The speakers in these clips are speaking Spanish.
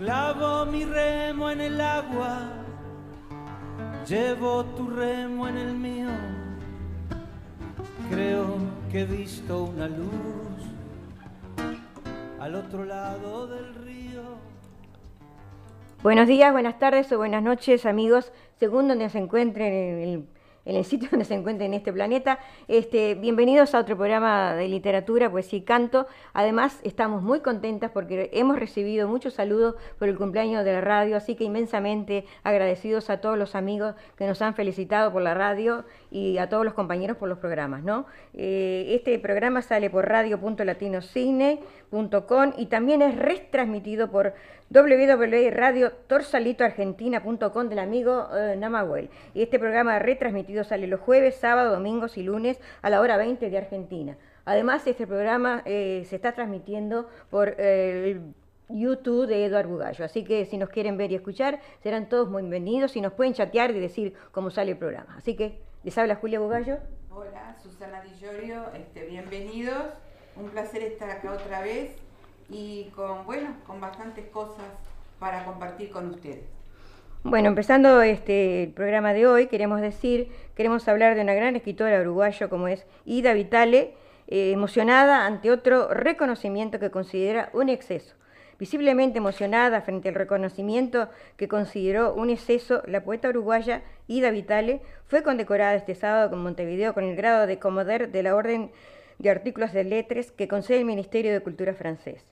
Clavo mi remo en el agua, llevo tu remo en el mío. Creo que he visto una luz al otro lado del río. Buenos días, buenas tardes o buenas noches, amigos, según donde se encuentren en el en el sitio donde se encuentra en este planeta. Este, bienvenidos a otro programa de literatura, poesía y canto. Además, estamos muy contentas porque hemos recibido muchos saludos por el cumpleaños de la radio, así que inmensamente agradecidos a todos los amigos que nos han felicitado por la radio y a todos los compañeros por los programas. ¿no? Eh, este programa sale por radio.latinocine.com y también es retransmitido por www.radiotorsalitoargentina.com del amigo eh, Namahuel. Y este programa retransmitido sale los jueves, sábados, domingos y lunes a la hora 20 de Argentina. Además, este programa eh, se está transmitiendo por YouTube de Eduardo Bugallo. Así que si nos quieren ver y escuchar, serán todos muy bienvenidos y nos pueden chatear y decir cómo sale el programa. Así que les habla Julia Bugallo. Hola, Susana Di este, bienvenidos. Un placer estar acá otra vez y con, bueno, con bastantes cosas para compartir con ustedes. Bueno, empezando este el programa de hoy, queremos decir, queremos hablar de una gran escritora uruguaya como es Ida Vitale, eh, emocionada ante otro reconocimiento que considera un exceso. Visiblemente emocionada frente al reconocimiento que consideró un exceso, la poeta uruguaya Ida Vitale fue condecorada este sábado en Montevideo con el grado de Commoder de la Orden de Artículos de Lettres que concede el Ministerio de Cultura francés.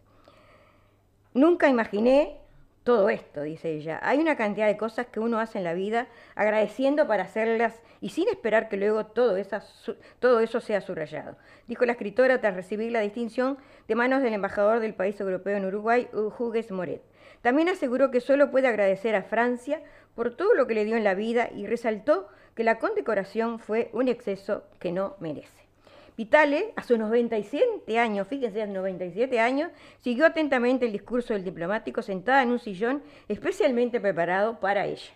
Nunca imaginé todo esto, dice ella. Hay una cantidad de cosas que uno hace en la vida agradeciendo para hacerlas y sin esperar que luego todo, eso sea subrayado, dijo la escritora tras recibir la distinción de manos del embajador del país europeo en Uruguay, Hugues Moret. También aseguró que solo puede agradecer a Francia por todo lo que le dio en la vida y resaltó que la condecoración fue un exceso que no merece. Vitale, a sus 97 años, fíjense, a 97 años, siguió atentamente el discurso del diplomático sentada en un sillón especialmente preparado para ella.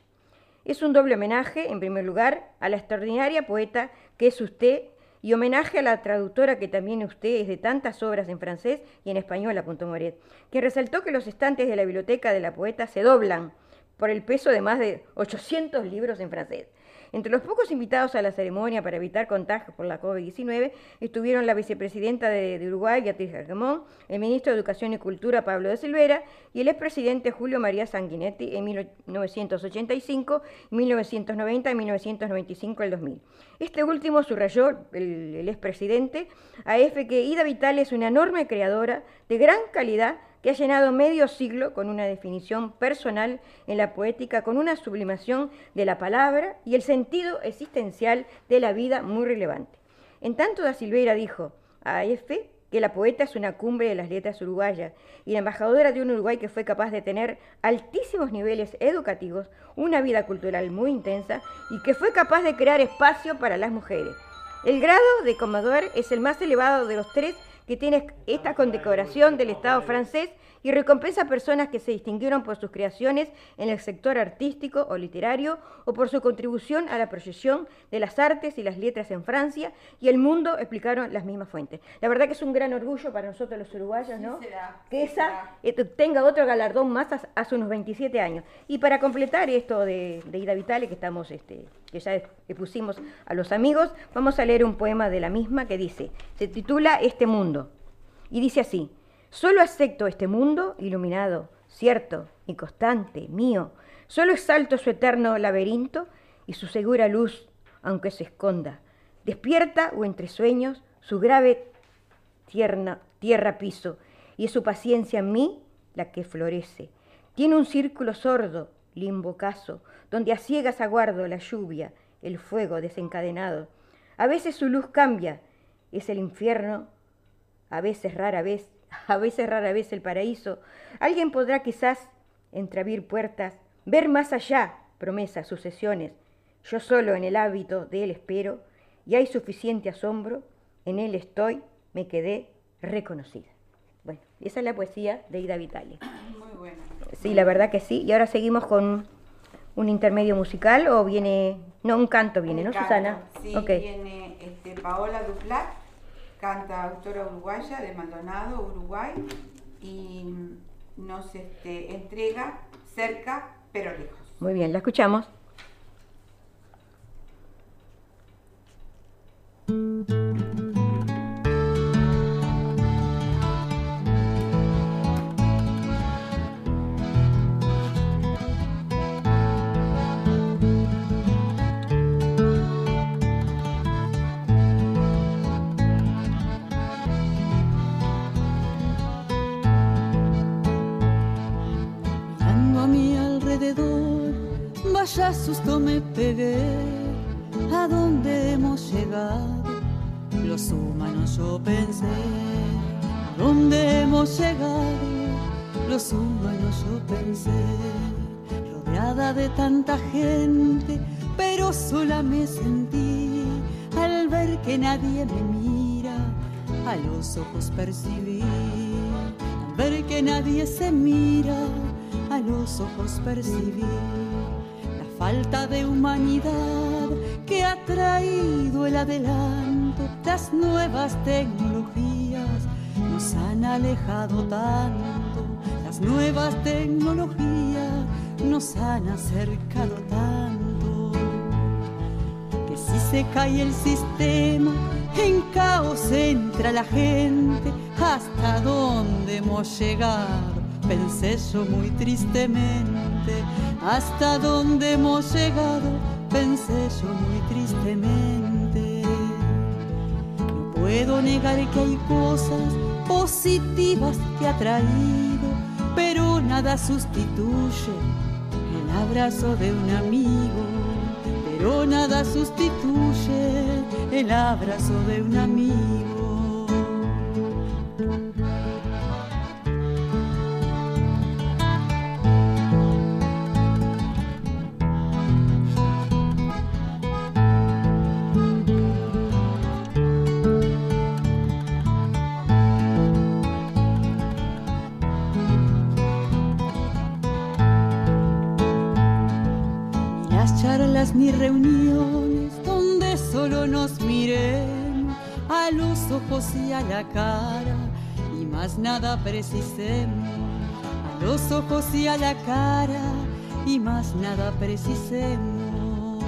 Es un doble homenaje, en primer lugar, a la extraordinaria poeta que es usted y homenaje a la traductora que también usted es de tantas obras en francés y en español, apuntó Moret, que resaltó que los estantes de la biblioteca de la poeta se doblan por el peso de más de 800 libros en francés. Entre los pocos invitados a la ceremonia para evitar contagios por la COVID-19 estuvieron la vicepresidenta de, Uruguay, Beatriz Argemón, el ministro de Educación y Cultura, Pablo de Silvera, y el expresidente Julio María Sanguinetti en 1985, 1990 y 1995 el 2000. Este último subrayó el, el expresidente a F que Ida Vital es una enorme creadora de gran calidad que ha llenado medio siglo con una definición personal en la poética, con una sublimación de la palabra y el sentido existencial de la vida muy relevante. En tanto, da Silveira dijo a F que la poeta es una cumbre de las letras uruguayas y la embajadora de un Uruguay que fue capaz de tener altísimos niveles educativos, una vida cultural muy intensa y que fue capaz de crear espacio para las mujeres. El grado de Commodore es el más elevado de los tres que tiene esta condecoración del Estado francés y recompensa a personas que se distinguieron por sus creaciones en el sector artístico o literario o por su contribución a la proyección de las artes y las letras en Francia y el mundo, explicaron las mismas fuentes. La verdad que es un gran orgullo para nosotros los uruguayos, ¿no? que esa eh, tenga otro galardón más hace unos 27 años. Y para completar esto de, Ida Vitale, que estamos, este, que ya pusimos a los amigos, vamos a leer un poema de la misma que dice, se titula Este mundo, y dice así, Solo acepto este mundo iluminado, cierto y constante, mío. Solo exalto su eterno laberinto y su segura luz, aunque se esconda. Despierta o entre sueños su grave tierna, tierra piso, y es su paciencia en mí la que florece. Tiene un círculo sordo, limbo caso, donde a ciegas aguardo la lluvia, el fuego desencadenado. A veces su luz cambia, es el infierno, a veces rara vez a veces rara vez el paraíso, alguien podrá quizás entreabrir puertas, ver más allá promesas, sucesiones. Yo solo en el hábito de él espero, y hay suficiente asombro, en él estoy, me quedé reconocida. Bueno, esa es la poesía de Ida Vitale. Muy buena. Sí, la verdad que sí. Y ahora seguimos con un intermedio musical o viene, no, un canto viene, ¿no, Susana? Sí, viene este, Paola Duplat canta autora uruguaya de Maldonado, Uruguay, y nos este, entrega cerca pero lejos. Muy bien, la escuchamos. Vaya susto me pegué. ¿A dónde hemos llegado? Los humanos yo pensé. ¿A dónde hemos llegado? Los humanos yo pensé. Rodeada de tanta gente, pero sola me sentí al ver que nadie me mira. A los ojos percibí al ver que nadie se mira, a los ojos percibí falta de humanidad que ha traído el adelanto. Las nuevas tecnologías nos han alejado tanto, las nuevas tecnologías nos han acercado tanto que si se cae el sistema, en caos entra la gente. ¿Hasta dónde hemos llegado? Pensé yo muy tristemente. ¿Hasta dónde hemos llegado? Pensé yo muy tristemente. No puedo negar que hay cosas positivas que ha traído, pero nada sustituye el abrazo de un amigo pero nada sustituye el abrazo de un amigo. Ni reuniones donde solo nos miremos a los ojos y a la cara. Y más nada precisemos a los ojos y a la cara. Y más nada precisemos.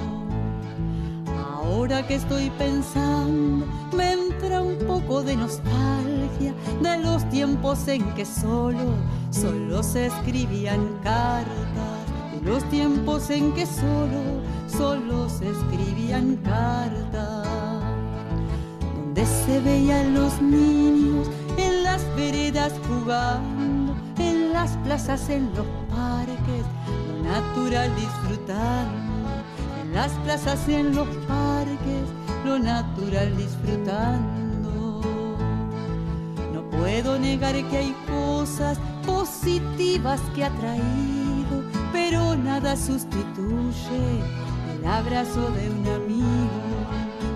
Ahora que estoy pensando me entra un poco de nostalgia de los tiempos en que solo solo se escribían cartas los tiempos en que solo, solo se escribían cartas, donde se veían los niños en las veredas jugando, en las plazas, en los parques, lo natural disfrutando, en las plazas, en los parques, lo natural disfrutando. No puedo negar que hay cosas positivas que ha traído, pero nada sustituye el abrazo de un amigo,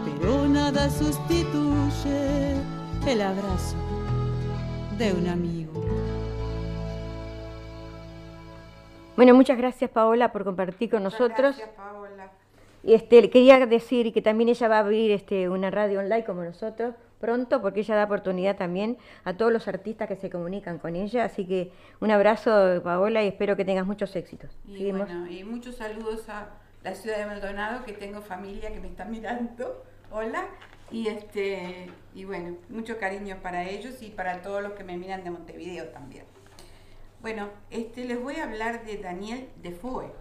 pero nada sustituye el abrazo de un amigo. Bueno, muchas gracias Paola por compartir con Muchas nosotros. Gracias, Paola. Este, quería decir que también ella va a abrir este, una radio online como nosotros pronto, porque ella da oportunidad también a todos los artistas que se comunican con ella. Así que un abrazo, Paola, y espero que tengas muchos éxitos. Y bueno, y muchos saludos a la ciudad de Maldonado, que tengo familia que me está mirando. Hola. Y este y bueno, mucho cariño para ellos y para todos los que me miran de Montevideo también. Bueno, este les voy a hablar de Daniel Defoe.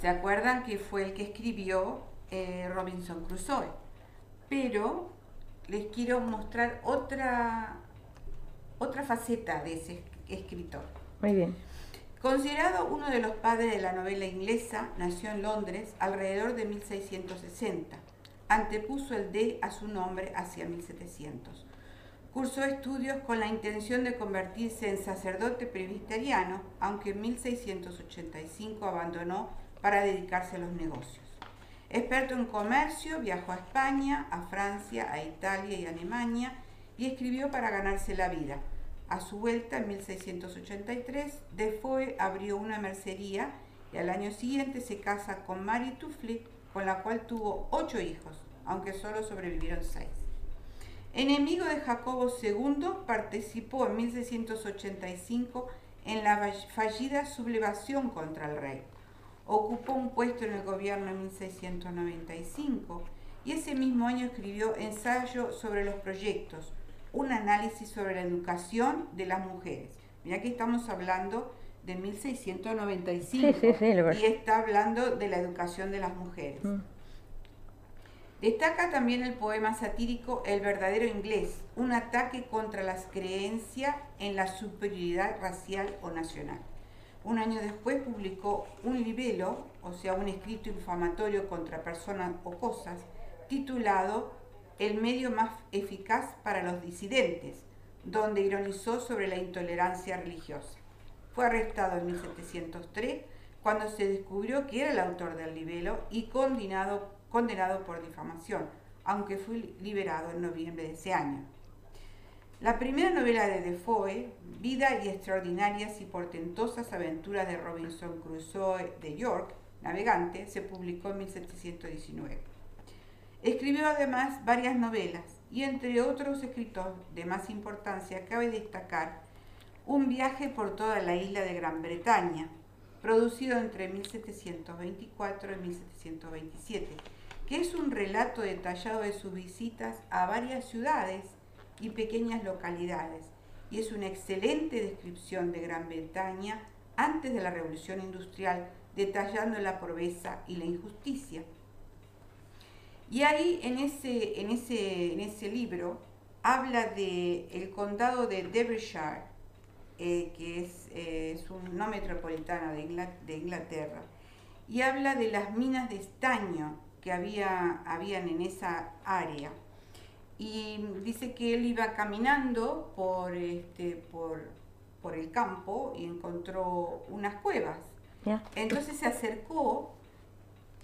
¿Se acuerdan que fue el que escribió eh, Robinson Crusoe? Pero les quiero mostrar otra otra faceta de ese escritor. Muy bien. Considerado uno de los padres de la novela inglesa, nació en Londres alrededor de 1660. Antepuso el D a su nombre hacia 1700. Cursó estudios con la intención de convertirse en sacerdote presbiteriano, aunque en 1685 abandonó para dedicarse a los negocios. Experto en comercio, viajó a España, a Francia, a Italia y a Alemania y escribió para ganarse la vida. A su vuelta, en 1683, Defoe abrió una mercería y al año siguiente se casa con Mary Tuffley, con la cual tuvo ocho hijos, aunque solo sobrevivieron seis. Enemigo de Jacobo II, participó en 1685 en la fallida sublevación contra el rey. Ocupó un puesto en el gobierno en 1695 y ese mismo año escribió Ensayo sobre los proyectos, un análisis sobre la educación de las mujeres. Mira que estamos hablando de 1695 y está hablando de la educación de las mujeres. Mm. Destaca también el poema satírico El verdadero inglés, un ataque contra las creencias en la superioridad racial o nacional. Un año después publicó un libelo, o sea, un escrito infamatorio contra personas o cosas, titulado El medio más eficaz para los disidentes, donde ironizó sobre la intolerancia religiosa. Fue arrestado en 1703 cuando se descubrió que era el autor del libelo y condenado condenado por difamación, aunque fue liberado en noviembre de ese año. La primera novela de Defoe, Vida y extraordinarias y portentosas aventuras de Robinson Crusoe de York, navegante, se publicó en 1719. Escribió además varias novelas y entre otros escritos de más importancia cabe destacar Un viaje por toda la isla de Gran Bretaña, producido entre 1724 y 1727 que es un relato detallado de sus visitas a varias ciudades y pequeñas localidades, y es una excelente descripción de Gran Bretaña antes de la Revolución Industrial, detallando la pobreza y la injusticia. Y ahí en ese, en ese, en ese libro habla del el condado de Derbyshire, eh, que es, eh, es, un no metropolitano de Inglaterra, y habla de las minas de estaño que había, habían en esa área. Y dice que él iba caminando por, este, por, por el campo y encontró unas cuevas. Entonces se acercó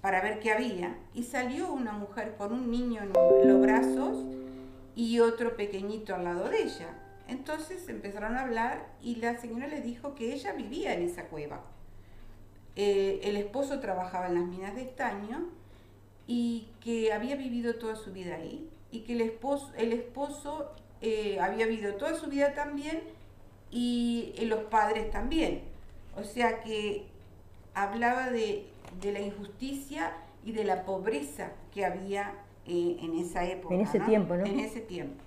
para ver qué había y salió una mujer con un niño en los brazos y otro pequeñito al lado de ella. Entonces empezaron a hablar y la señora le dijo que ella vivía en esa cueva. Eh, el esposo trabajaba en las minas de estaño y que había vivido toda su vida ahí y que el esposo, el esposo eh, había vivido toda su vida también y los padres también. O sea que hablaba de, la injusticia y de la pobreza que había eh, en esa época. En ese tiempo, ¿no? En ese tiempo.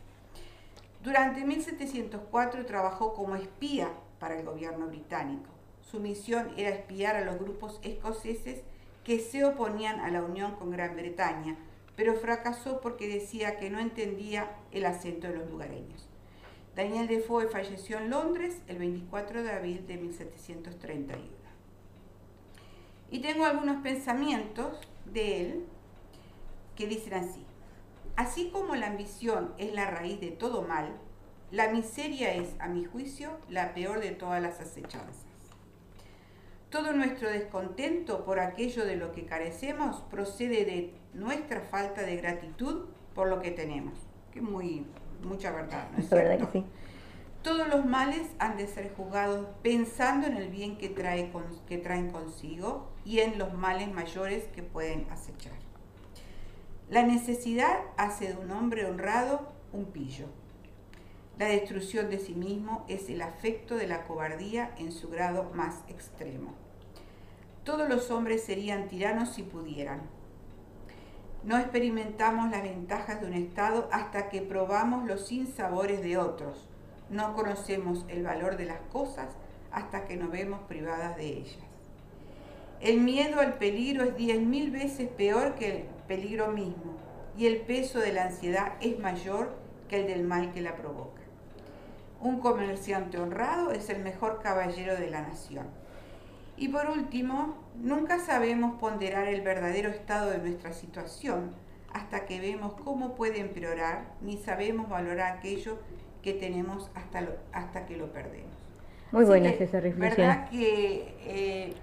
Durante 1704 trabajó como espía para el gobierno británico. Su misión era espiar a los grupos escoceses que se oponían a la unión con Gran Bretaña, pero fracasó porque decía que no entendía el acento de los lugareños. Daniel Defoe falleció en Londres el 24 de abril de 1731. Y tengo algunos pensamientos de él que dicen así. Así como la ambición es la raíz de todo mal, la miseria es, a mi juicio, la peor de todas las acechanzas. Todo nuestro descontento por aquello de lo que carecemos procede de nuestra falta de gratitud por lo que tenemos. Que muy, mucha verdad, ¿no es verdad que sí. Todos los males han de ser juzgados pensando en el bien que, trae que traen consigo y en los males mayores que pueden acechar. La necesidad hace de un hombre honrado un pillo. La destrucción de sí mismo es el afecto de la cobardía en su grado más extremo. Todos los hombres serían tiranos si pudieran. No experimentamos las ventajas de un Estado hasta que probamos los sinsabores de otros. No conocemos el valor de las cosas hasta que nos vemos privadas de ellas. El miedo al peligro es diez mil veces peor que el peligro mismo y el peso de la ansiedad es mayor que el del mal que la provoca. Un comerciante honrado es el mejor caballero de la nación. Y por último, nunca sabemos ponderar el verdadero estado de nuestra situación hasta que vemos cómo puede empeorar, ni sabemos valorar aquello que tenemos hasta, hasta que lo perdemos. Muy buena esa reflexión. ¿Verdad que eh,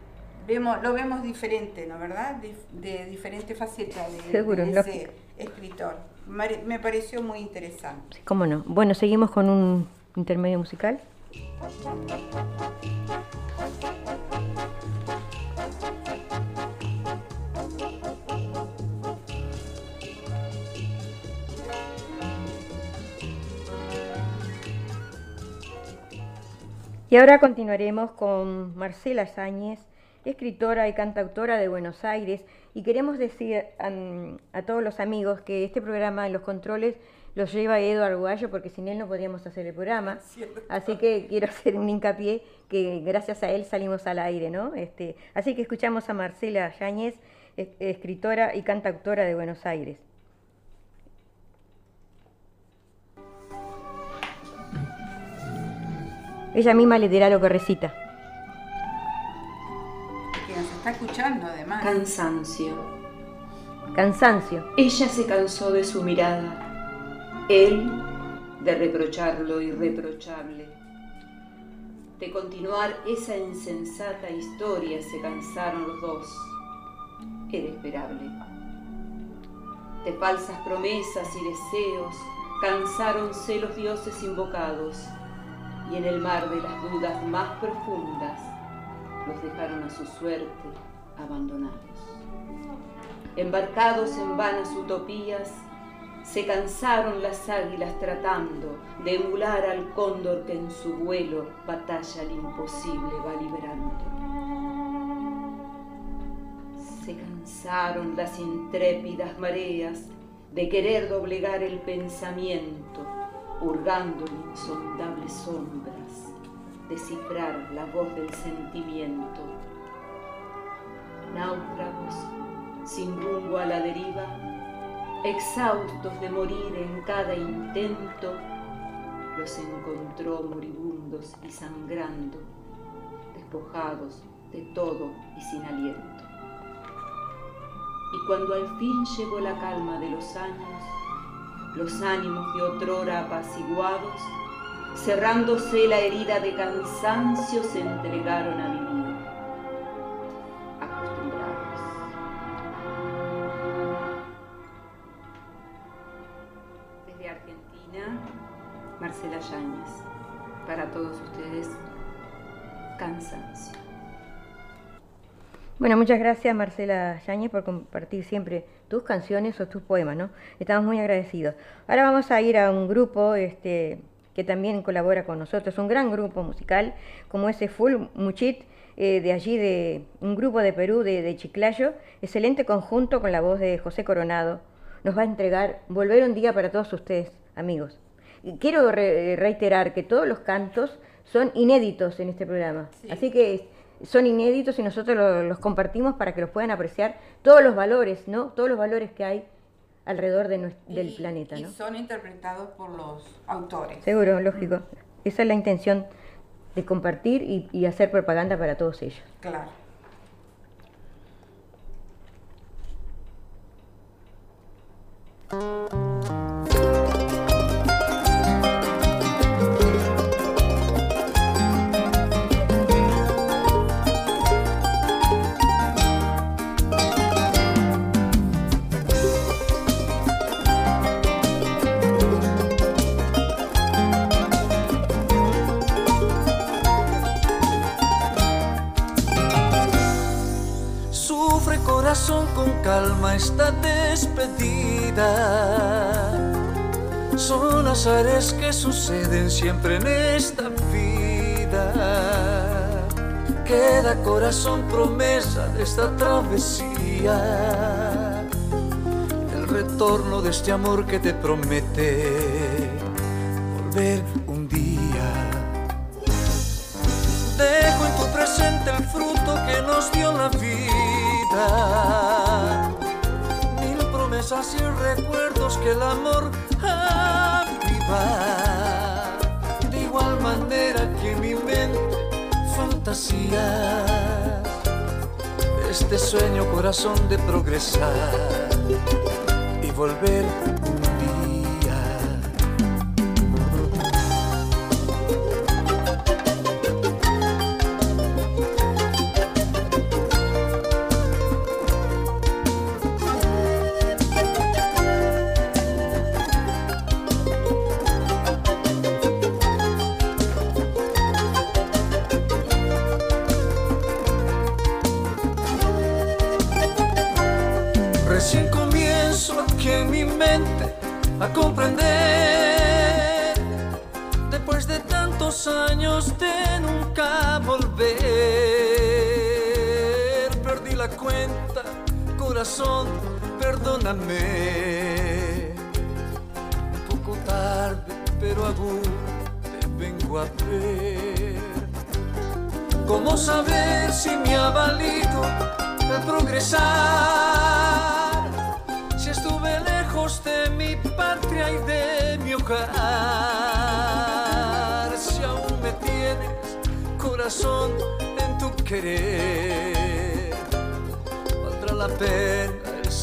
vemos, lo vemos diferente, ¿no? ¿Verdad? De, diferentes facetas de, de ese escritor. Me pareció muy interesante. ¿Cómo no? Bueno, seguimos con un intermedio musical. Y ahora continuaremos con Marcela Sáñez, escritora y cantautora de Buenos Aires, y queremos decir a, todos los amigos que este programa los controles los lleva Eduardo Arguallo porque sin él no podríamos hacer el programa. Así que quiero hacer un hincapié que gracias a él salimos al aire, ¿no? Este, así que escuchamos a Marcela Yáñez, escritora y cantautora de Buenos Aires. Ella misma le dirá lo que recita. Que nos está escuchando además. Cansancio. Cansancio. Ella se cansó de su mirada. Él de reprochar lo irreprochable. De continuar esa insensata historia se cansaron los dos. Era esperable. De falsas promesas y deseos cansáronse los dioses invocados y en el mar de las dudas más profundas los dejaron a su suerte abandonados. Embarcados en vanas utopías, se cansaron las águilas tratando de emular al cóndor que en su vuelo batalla al imposible va liberando. Se cansaron las intrépidas mareas de querer doblegar el pensamiento hurgando en insondables sombras, descifrar la voz del sentimiento. Náufragos, sin rumbo a la deriva, exhaustos de morir en cada intento, los encontró moribundos y sangrando, despojados de todo y sin aliento. Y cuando al fin llegó la calma de los años, los ánimos de otrora apaciguados, cerrándose la herida de cansancio, se entregaron a vivir, acostumbrados. Desde Argentina, Marcela Yáñez. Para todos ustedes, cansancio. Bueno, muchas gracias Marcela Yáñez por compartir siempre tus canciones o tus poemas, ¿no? Estamos muy agradecidos. Ahora vamos a ir a un grupo este, que también colabora con nosotros, un gran grupo musical, como ese Full Muchit, eh, de allí, de un grupo de Perú, de, Chiclayo, excelente conjunto con la voz de José Coronado. Nos va a entregar Volver un día para todos ustedes, amigos. Y quiero reiterar que todos los cantos son inéditos en este programa. Así que son inéditos y nosotros los compartimos para que los puedan apreciar todos los valores, ¿no? Todos los valores que hay alrededor de del planeta, ¿no? Son interpretados por los autores. Seguro, lógico. Esa es la intención de compartir y, y hacer propaganda para todos ellos. Claro. Con calma esta despedida. Son azares que suceden siempre en esta vida. Queda corazón promesa de esta travesía. El retorno de este amor que te promete volver un día. Dejo en tu presente el fruto que nos dio la vida Mil promesas y recuerdos que el amor aviva. De igual manera que mi mente fantasía. Este sueño corazón de progresar y volver Un poco tarde, pero aún te vengo a ver. ¿Cómo saber si me ha valido el progresar? Si estuve lejos de mi patria y de mi hogar, si aún me tienes corazón en tu querer, valdrá la pena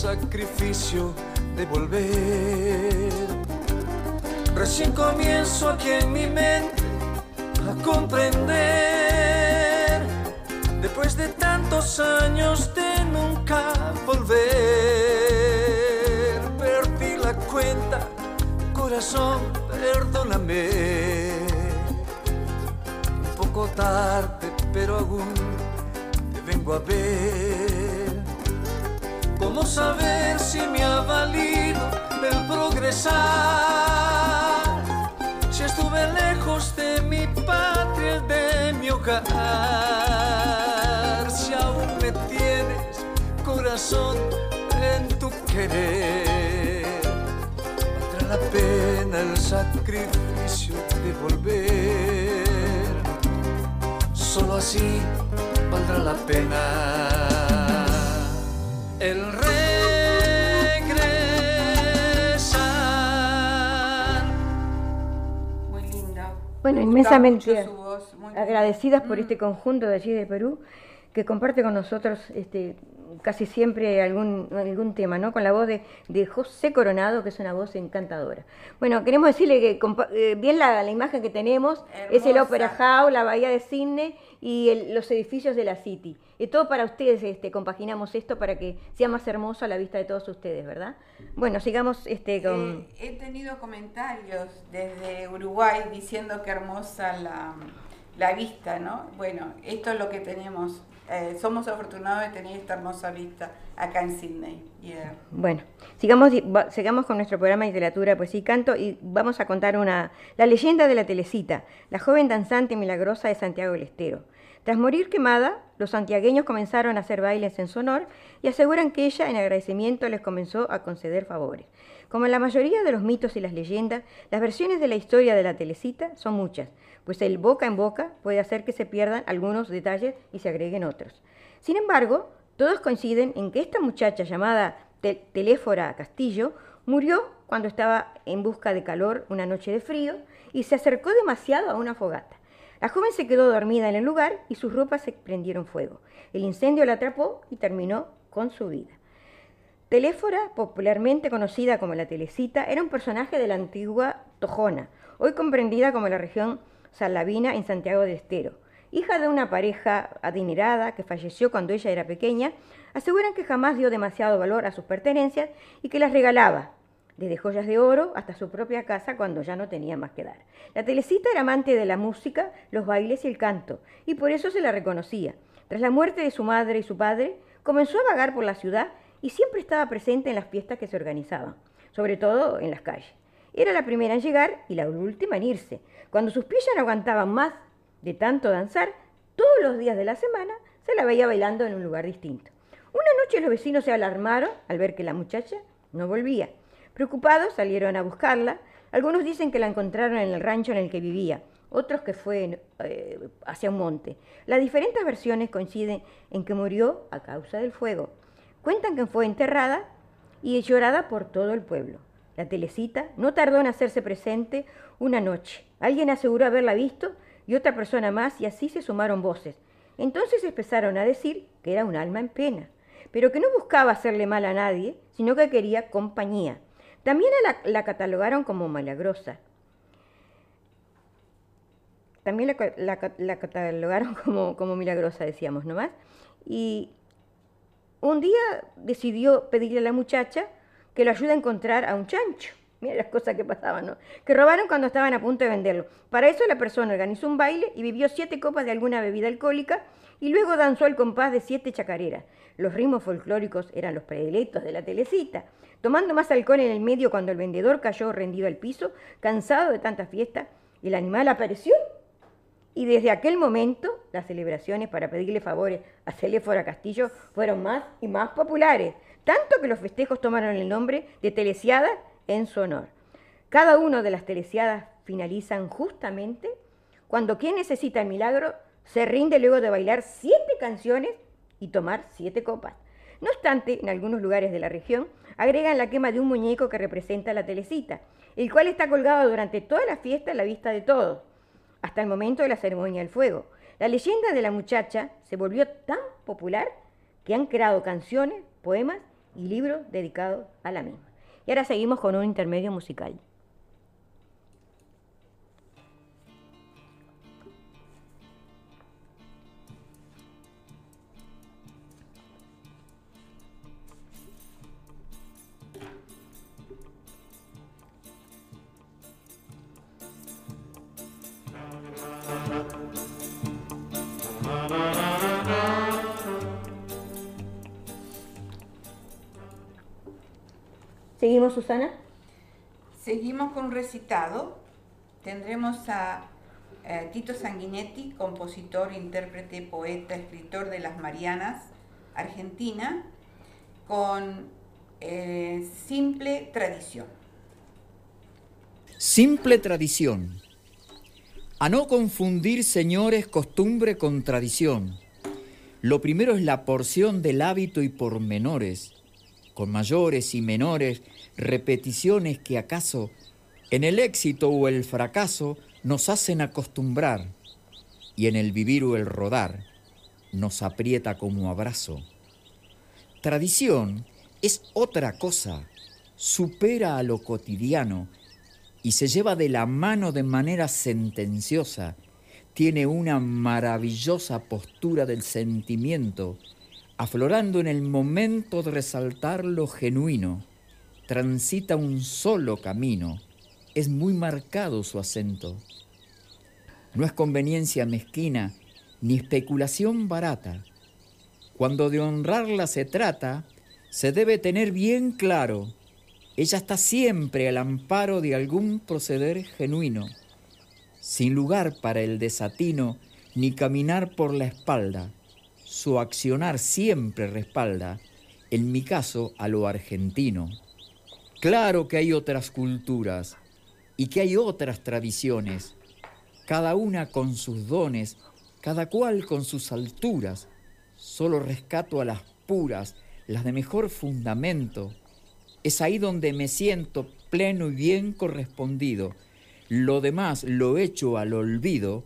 sacrificio de volver. Recién comienzo aquí en mi mente a comprender, después de tantos años de nunca volver cuenta, corazón, perdóname. Un poco tarde, pero aún te vengo a ver. ¿Cómo saber si me ha valido el progresar? Si estuve lejos de mi patria, de mi hogar. Si aún me tienes, corazón, en tu querer la pena el sacrificio de volver. Solo así valdrá la pena el regresar. Muy linda. Bueno, Me inmensamente gustaba mucho su voz, muy agradecidas por Mm. este conjunto de allí de Perú que comparte con nosotros este, casi siempre algún, algún tema, ¿no? Con la voz de, de José Coronado, que es una voz encantadora. Bueno, queremos decirle que eh, bien la, la imagen que tenemos es el. Opera House, la Bahía de Sydney y el- los edificios de la City. Y todo para ustedes, este, compaginamos esto para que sea más hermoso a la vista de todos ustedes, ¿verdad? Bueno, sigamos este, con... Eh, he tenido comentarios desde Uruguay diciendo que hermosa la, la vista, ¿no? Bueno, esto es lo que tenemos. Eh, somos afortunados de tener esta hermosa vista acá en Sydney. Yeah. Bueno, sigamos, sigamos con nuestro programa de literatura, poesía y canto y vamos a contar una, la leyenda de la Telecita, la joven danzante milagrosa de Santiago del Estero. Tras morir quemada, los santiagueños comenzaron a hacer bailes en su honor y aseguran que ella, en agradecimiento, les comenzó a conceder favores. Como en la mayoría de los mitos y las leyendas, las versiones de la historia de la Telecita son muchas, pues el boca en boca puede hacer que se pierdan algunos detalles y se agreguen otros. Sin embargo, todos coinciden en que esta muchacha llamada Te- Teléfora Castillo murió cuando estaba en busca de calor una noche de frío y se acercó demasiado a una fogata. La joven se quedó dormida en el lugar y sus ropas se prendieron fuego. El incendio la atrapó y terminó con su vida. Teléfora, popularmente conocida como la Telecita, era un personaje de la antigua Tojona, hoy comprendida como la región salavina en Santiago del Estero. Hija de una pareja adinerada que falleció cuando ella era pequeña, aseguran que jamás dio demasiado valor a sus pertenencias y que las regalaba, desde joyas de oro hasta su propia casa cuando ya no tenía más que dar. La Telecita era amante de la música, los bailes y el canto, y por eso se la reconocía. Tras la muerte de su madre y su padre, comenzó a vagar por la ciudad y siempre estaba presente en las fiestas que se organizaban, sobre todo en las calles. Era la primera en llegar y la última en irse. Cuando sus pies no aguantaban más de tanto danzar, todos los días de la semana se la veía bailando en un lugar distinto. Una noche los vecinos se alarmaron al ver que la muchacha no volvía. Preocupados salieron a buscarla. Algunos dicen que la encontraron en el rancho en el que vivía, otros que fue eh, hacia un monte. Las diferentes versiones coinciden en que murió a causa del fuego. Cuentan que fue enterrada y llorada por todo el pueblo. La telecita no tardó en hacerse presente una noche. Alguien aseguró haberla visto y otra persona más y así se sumaron voces. Entonces empezaron a decir que era un alma en pena, pero que no buscaba hacerle mal a nadie, sino que quería compañía. También la, la catalogaron como milagrosa. También la, la la catalogaron como, como milagrosa, decíamos nomás. Y un día decidió pedirle a la muchacha que lo ayude a encontrar a un chancho. Mira las cosas que pasaban, ¿no? Que robaron cuando estaban a punto de venderlo. Para eso la persona organizó un baile y bebió siete copas de alguna bebida alcohólica y luego danzó al compás de siete chacareras. Los ritmos folclóricos eran los predilectos de la telecita. Tomando más alcohol en el medio cuando el vendedor cayó rendido al piso, cansado de tanta fiesta, el animal apareció Y desde aquel momento, las celebraciones para pedirle favores a Celéfora Castillo fueron más y más populares, tanto que los festejos tomaron el nombre de Telesiadas en su honor. Cada una de las telesiadas finalizan justamente cuando quien necesita el milagro se rinde luego de bailar siete canciones y tomar siete copas. No obstante, en algunos lugares de la región agregan la quema de un muñeco que representa la telecita, el cual está colgado durante toda la fiesta a la vista de todos, hasta el momento de la ceremonia del fuego. La leyenda de la muchacha se volvió tan popular que han creado canciones, poemas y libros dedicados a la misma. Y ahora seguimos con un intermedio musical. ¿Seguimos, Susana? Seguimos con un recitado. Tendremos a eh, Tito Sanguinetti, compositor, intérprete, poeta, escritor de Las Marianas, Argentina, con eh, Simple Tradición. Simple Tradición. A no confundir, señores, costumbre con tradición. Lo primero es la porción del hábito y pormenores con mayores y menores repeticiones que acaso en el éxito o el fracaso nos hacen acostumbrar y en el vivir o el rodar nos aprieta como abrazo. Tradición es otra cosa, supera a lo cotidiano y se lleva de la mano de manera sentenciosa, tiene una maravillosa postura del sentimiento aflorando en el momento de resaltar lo genuino, transita un solo camino, es muy marcado su acento. No es conveniencia mezquina ni especulación barata. Cuando de honrarla se trata, se debe tener bien claro, ella está siempre al amparo de algún proceder genuino, sin lugar para el desatino ni caminar por la espalda su accionar siempre respalda, en mi caso, a lo argentino. Claro que hay otras culturas y que hay otras tradiciones, cada una con sus dones, cada cual con sus alturas. Solo rescato a las puras, las de mejor fundamento. Es ahí donde me siento pleno y bien correspondido. Lo demás lo echo al olvido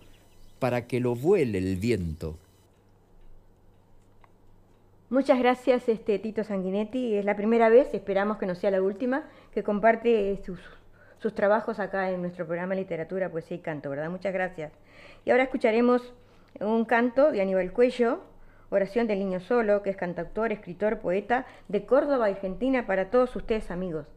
para que lo vuele el viento. Muchas gracias, este, Tito Sanguinetti. Es la primera vez, esperamos que no sea la última, que comparte sus, sus trabajos acá en nuestro programa Literatura, Poesía y Canto, ¿verdad? Muchas gracias. Y ahora escucharemos un canto de Aníbal Cuello, Oración del Niño Solo, que es cantautor, escritor, poeta de Córdoba, Argentina, para todos ustedes, amigos.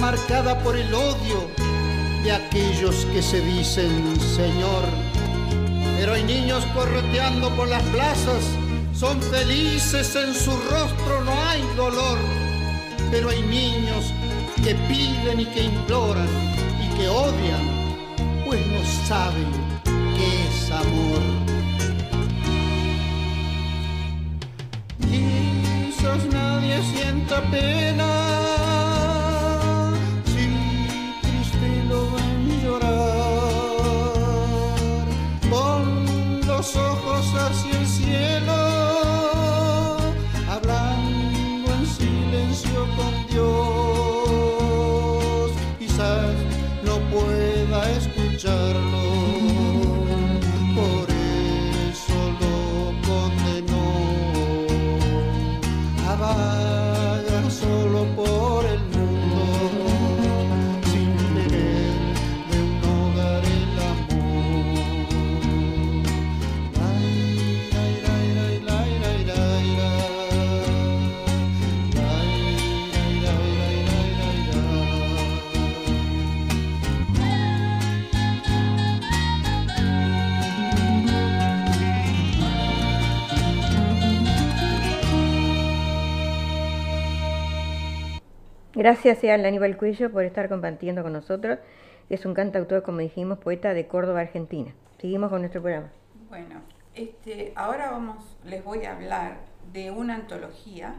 marcada por el odio de aquellos que se dicen Señor. Pero hay niños correteando por las plazas, son felices en su rostro, no hay dolor. Pero hay niños que piden y que imploran y que odian, pues no saben qué es amor. Quizás nadie sienta pena Gracias a Aníbal Cuello por estar compartiendo con nosotros. Es un cantautor, como dijimos, poeta de Córdoba, Argentina. Seguimos con nuestro programa. Bueno, este, ahora vamos, les voy a hablar de una antología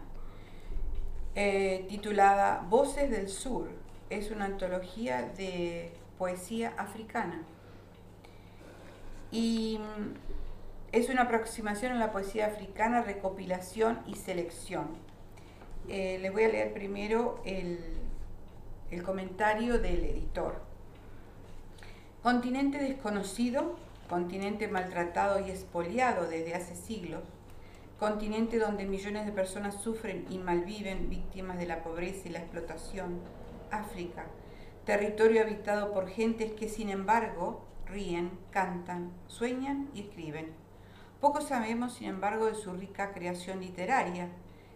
eh, titulada Voces del Sur. Es una antología de poesía africana. Y mm, es una aproximación a la poesía africana, recopilación y selección eh, les voy a leer primero el, el comentario del editor. Continente desconocido, continente maltratado y expoliado desde hace siglos, continente donde millones de personas sufren y malviven víctimas de la pobreza y la explotación, África, territorio habitado por gentes que sin embargo ríen, cantan, sueñan y escriben. Poco sabemos, sin embargo, de su rica creación literaria,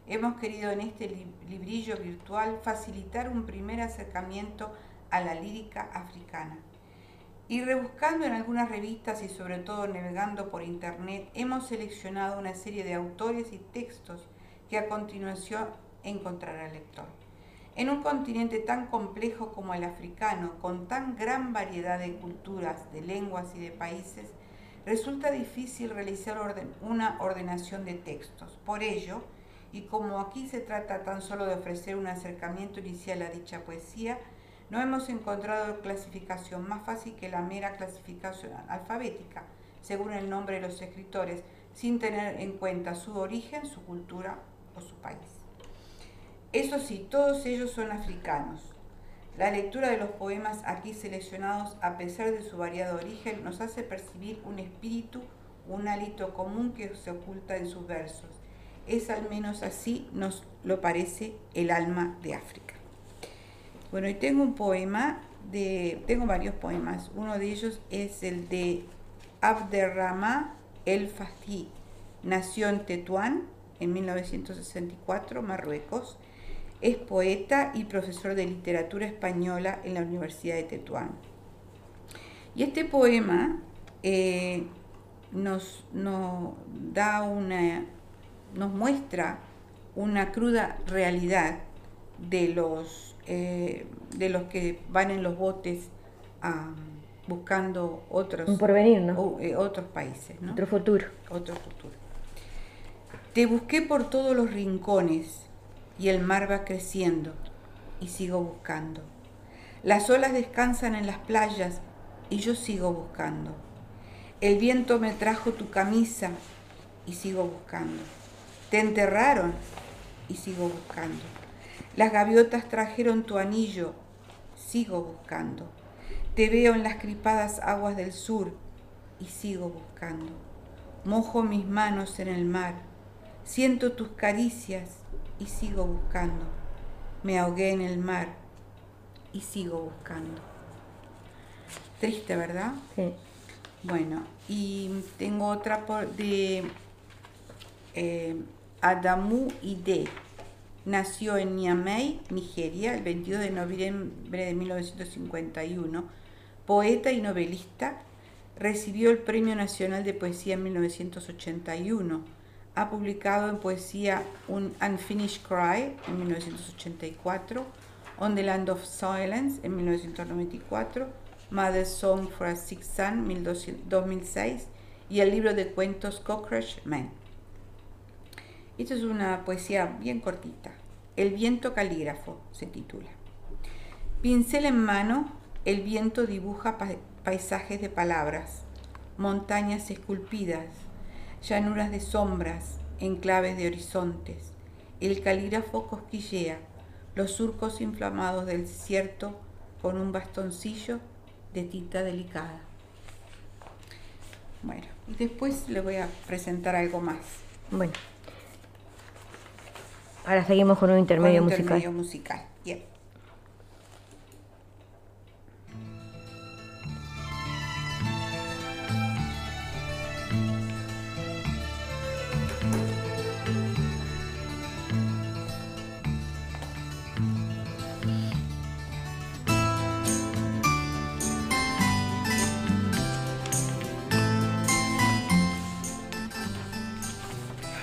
Hemos querido en este librillo virtual facilitar un primer acercamiento a la lírica africana. Y rebuscando en algunas revistas y sobre todo navegando por internet, hemos seleccionado una serie de autores y textos que a continuación encontrará el lector. En un continente tan complejo como el africano, con tan gran variedad de culturas, de lenguas y de países, resulta difícil realizar una ordenación de textos. Por ello, y como aquí se trata tan solo de ofrecer un acercamiento inicial a dicha poesía, no hemos encontrado clasificación más fácil que la mera clasificación alfabética, según el nombre de los escritores, sin tener en cuenta su origen, su cultura o su país. Eso sí, todos ellos son africanos. La lectura de los poemas aquí seleccionados, a pesar de su variado origen, nos hace percibir un espíritu, un hálito común que se oculta en sus versos es al menos así nos lo parece el alma de África. Bueno, y tengo un poema, de, tengo varios poemas. Uno de ellos es el de Abderrahman El Fahdi. Nació en Tetuán en 1964, Marruecos. Es poeta y profesor de literatura española en la Universidad de Tetuán. Y este poema eh, nos, nos da una nos muestra una cruda realidad de los, eh, de los que van en los botes buscando otros, Un porvenir, ¿no? Eh, otros países. Otro futuro. Otro futuro. Te busqué por todos los rincones y el mar va creciendo y sigo buscando. Las olas descansan en las playas y yo sigo buscando. El viento me trajo tu camisa y sigo buscando. Te enterraron y sigo buscando. Las gaviotas trajeron tu anillo, sigo buscando. Te veo en las cripadas aguas del sur y sigo buscando. Mojo mis manos en el mar, siento tus caricias y sigo buscando. Me ahogué en el mar y sigo buscando. Triste, ¿verdad? Sí. Bueno, y tengo otra de eh, Adamu Ide. Nació en Niamey, Nigeria, el 22 de noviembre de 1951. Poeta y novelista, recibió el Premio Nacional de Poesía en 1981. Ha publicado en poesía un Unfinished Cry en 1984, On the Land of Silence en 1994, Mother's Song for a Sick Son 2006 y el libro de cuentos Cockroach Man. Esta es una poesía bien cortita. El viento calígrafo se titula. Pincel en mano, el viento dibuja paisajes de palabras, montañas esculpidas, llanuras de sombras, enclaves de horizontes. El calígrafo cosquillea los surcos inflamados del desierto con un bastoncillo de tinta delicada. Bueno, y después le voy a presentar algo más. Bueno. Ahora seguimos con un intermedio, un musical. intermedio musical.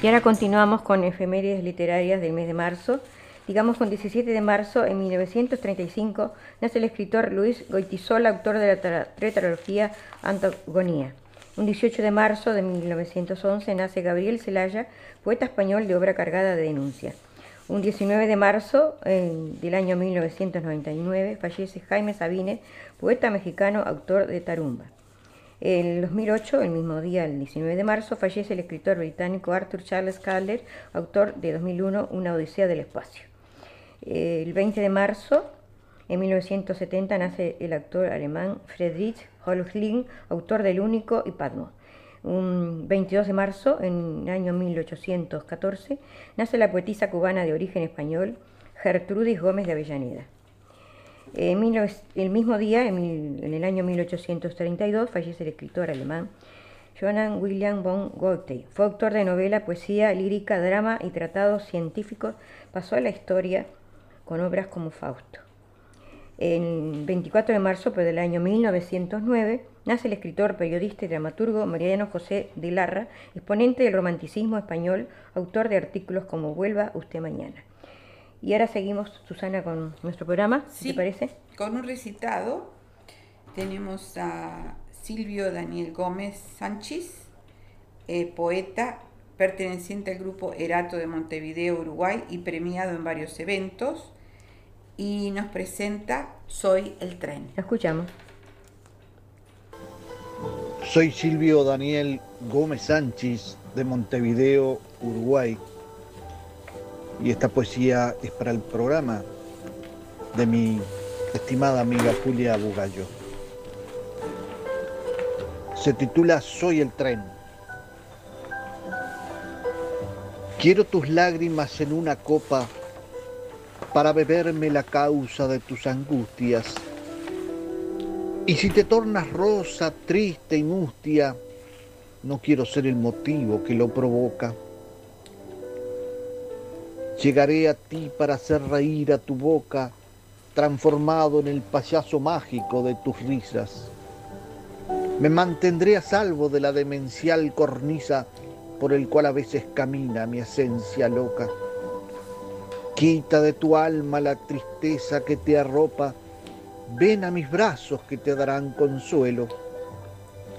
Y ahora continuamos con efemérides literarias del mes de marzo. Digamos, con 17 de marzo, en 1935, nace el escritor Luis Goitizola, autor de la tetralogía Antagonía. Un 18 de marzo de 1911 nace Gabriel Celaya, poeta español de obra cargada de denuncia. Un 19 de marzo del año 1999 fallece Jaime Sabine, poeta mexicano, autor de Tarumba. En 2008, el mismo día, el 19 de marzo, fallece el escritor británico Arthur Charles Calder, autor de 2001, Una Odisea del Espacio. El 20 de marzo, en 1970, nace el actor alemán Friedrich Holzling, autor del Único y Padmo. Un 22 de marzo, en el año 1814, nace la poetisa cubana de origen español Gertrudis Gómez de Avellaneda el mismo día, en, el año 1832, fallece el escritor alemán Johann William von Goethe. Fue autor de novela, poesía, lírica, drama y tratados científicos. Pasó a la historia con obras como Fausto. El 24 de marzo del año 1909 nace el escritor, periodista y dramaturgo Mariano José de Larra, exponente del romanticismo español, autor de artículos como Vuelva usted mañana. Y ahora seguimos, Susana, con nuestro programa, sí, ¿te parece? Con un recitado tenemos a Silvio Daniel Gómez Sánchez, eh, poeta perteneciente al grupo Erato de Montevideo, Uruguay y premiado en varios eventos. Y nos presenta Soy el tren. escuchamos. Soy Silvio Daniel Gómez Sánchez de Montevideo, Uruguay y esta poesía es para el programa de mi estimada amiga Julia Bugallo. Se titula Soy el tren. Quiero tus lágrimas en una copa para beberme la causa de tus angustias. Y si te tornas rosa, triste y mustia, no quiero ser el motivo que lo provoca. Llegaré a ti para hacer reír a tu boca, transformado en el payaso mágico de tus risas. Me mantendré a salvo de la demencial cornisa por el cual a veces camina mi esencia loca. Quita de tu alma la tristeza que te arropa, ven a mis brazos que te darán consuelo.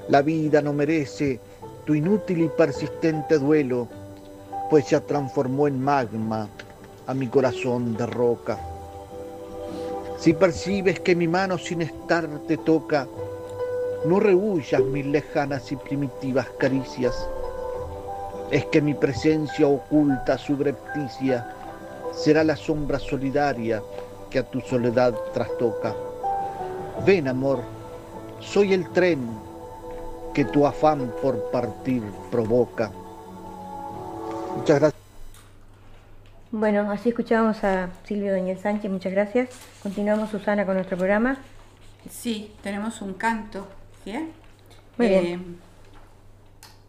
La vida no merece tu inútil y persistente duelo pues ya transformó en magma a mi corazón de roca. Si percibes que mi mano sin estar te toca, no rehuyas mis lejanas y primitivas caricias. Es que mi presencia oculta, subrepticia, será la sombra solidaria que a tu soledad trastoca. Ven, amor, soy el tren que tu afán por partir provoca. Muchas gracias. Bueno, así escuchábamos a Silvio Daniel Sánchez, muchas gracias. Continuamos, Susana, con nuestro programa. Sí, tenemos un canto, ¿sí? Muy bien. Eh,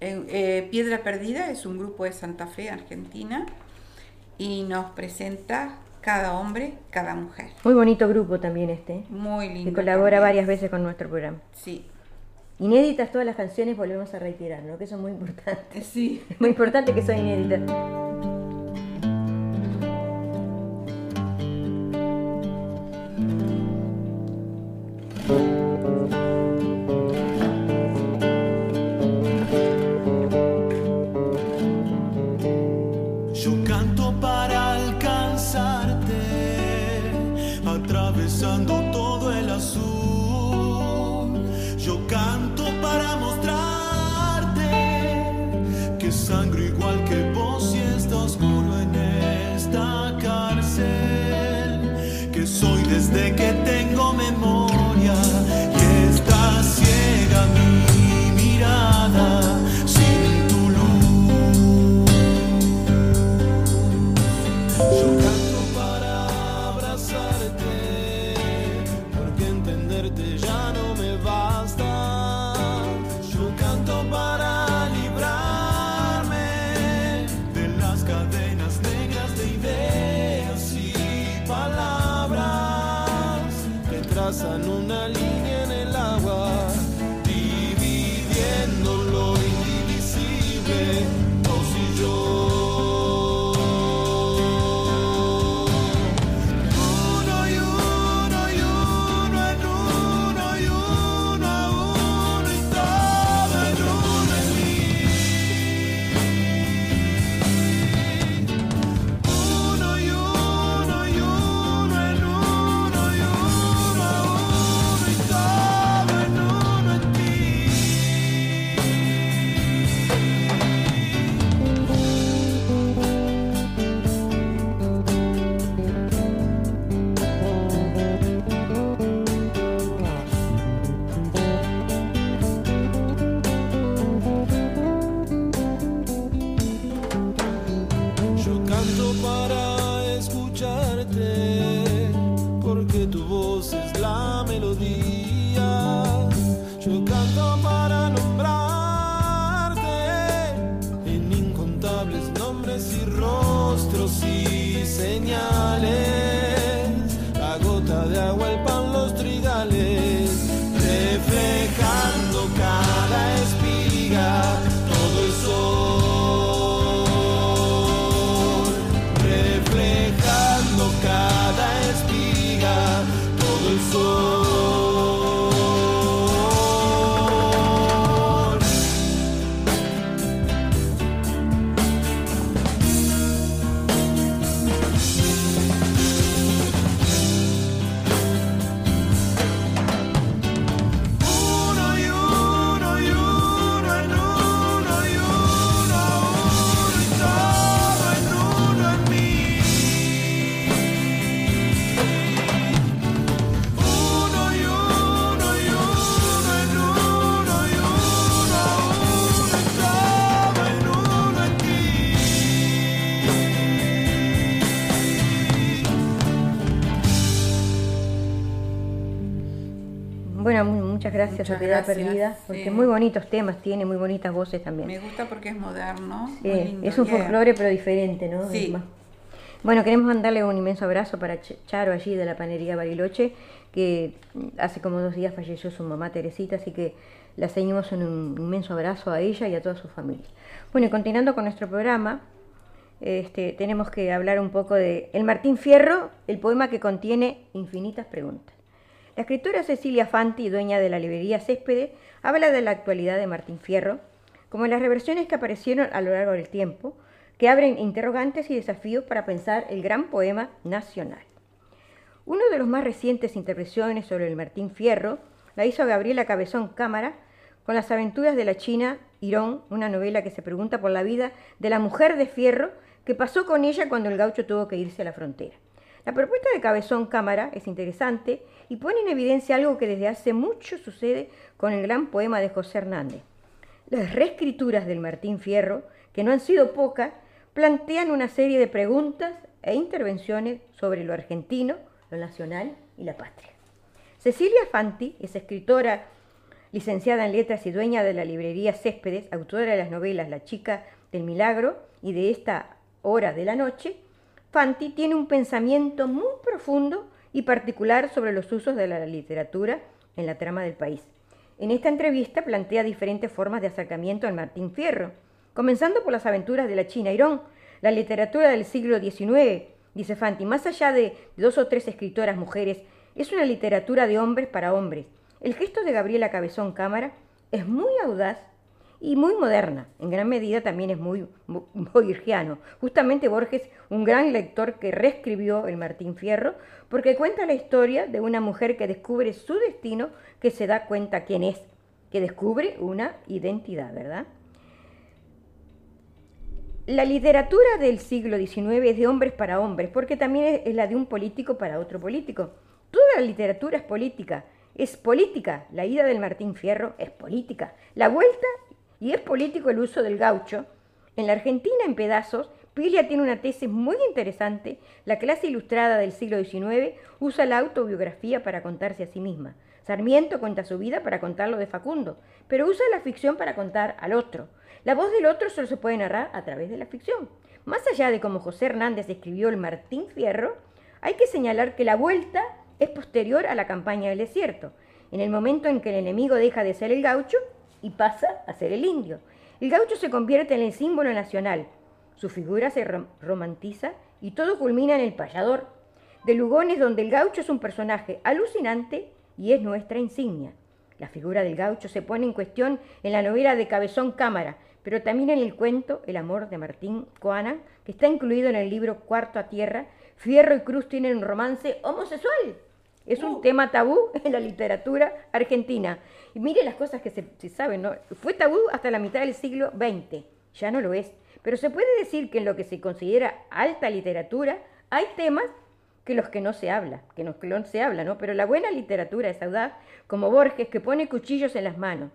Eh, eh, Piedra Perdida es un grupo de Santa Fe, Argentina, y nos presenta cada hombre, cada mujer. Muy bonito grupo también este. Muy lindo. Que colabora también. varias veces con nuestro programa. Sí, Inéditas todas las canciones, volvemos a reiterar, ¿no? Que eso es muy importante. sí. Muy importante que son inéditas. Gracias Muchas a Piedad gracias, Perdida, porque sí. muy bonitos temas tiene, muy bonitas voces también. Me gusta porque es moderno. Sí, muy lindo, es un folclore pero diferente, ¿no? Sí. Bueno, queremos mandarle un inmenso abrazo para Ch- Charo allí de la panería Bariloche, que hace como dos días falleció su mamá Teresita, así que la seguimos en un inmenso abrazo a ella y a toda su familia. Bueno, y continuando con nuestro programa, este, tenemos que hablar un poco de El Martín Fierro, el poema que contiene infinitas preguntas. La escritora Cecilia Fanti, dueña de la librería Céspedes, habla de la actualidad de Martín Fierro, como las reversiones que aparecieron a lo largo del tiempo, que abren interrogantes y desafíos para pensar el gran poema nacional. Uno de los más recientes intervenciones sobre el Martín Fierro la hizo Gabriela Cabezón Cámara con las aventuras de la China Irón, una novela que se pregunta por la vida de la mujer de Fierro que pasó con ella cuando el gaucho tuvo que irse a la frontera. La propuesta de Cabezón Cámara es interesante y pone en evidencia algo que desde hace mucho sucede con el gran poema de José Hernández. Las reescrituras del Martín Fierro, que no han sido pocas, plantean una serie de preguntas e intervenciones sobre lo argentino, lo nacional y la patria. Cecilia Fanti es escritora licenciada en letras y dueña de la librería Céspedes, autora de las novelas La chica del milagro y de esta hora de la noche, Fanti tiene un pensamiento muy profundo y particular sobre los usos de la literatura en la trama del país. En esta entrevista plantea diferentes formas de acercamiento al Martín Fierro, comenzando por las aventuras de la China Irón, la literatura del siglo XIX, dice Fanti, más allá de dos o tres escritoras mujeres, es una literatura de hombres para hombres. El gesto de Gabriela Cabezón Cámara es muy audaz y muy moderna. En gran medida también es muy borgiano. Justamente Borges, un gran lector que reescribió el Martín Fierro, porque cuenta la historia de una mujer que descubre su destino, que se da cuenta quién es, que descubre una identidad, ¿verdad? La literatura del siglo XIX es de hombres para hombres, porque también es la de un político para otro político. Toda la literatura es política, es política. La ida del Martín Fierro es política. La vuelta y es político el uso del gaucho. En la Argentina, en pedazos, Pilia tiene una tesis muy interesante. La clase ilustrada del siglo XIX usa la autobiografía para contarse a sí misma. Sarmiento cuenta su vida para contarlo de Facundo, pero usa la ficción para contar al otro. La voz del otro solo se puede narrar a través de la ficción. Más allá de cómo José Hernández escribió el Martín Fierro, hay que señalar que la vuelta es posterior a la campaña del desierto, en el momento en que el enemigo deja de ser el gaucho y pasa a ser el indio. El gaucho se convierte en el símbolo nacional, su figura se romantiza y todo culmina en el payador, de Lugones donde el gaucho es un personaje alucinante y es nuestra insignia. La figura del gaucho se pone en cuestión en la novela de Cabezón Cámara, pero también en el cuento El amor de Martín Coana, que está incluido en el libro Cuarto a Tierra, Fierro y Cruz tienen un romance homosexual. Es un uh. tema tabú en la literatura argentina. Y mire las cosas que se, saben, ¿no? Fue tabú hasta la mitad del siglo XX, ya no lo es. Pero se puede decir que en lo que se considera alta literatura hay temas que los que no se habla, que los que no se habla, ¿no? Pero la buena literatura es audaz, como Borges, que pone cuchillos en las manos.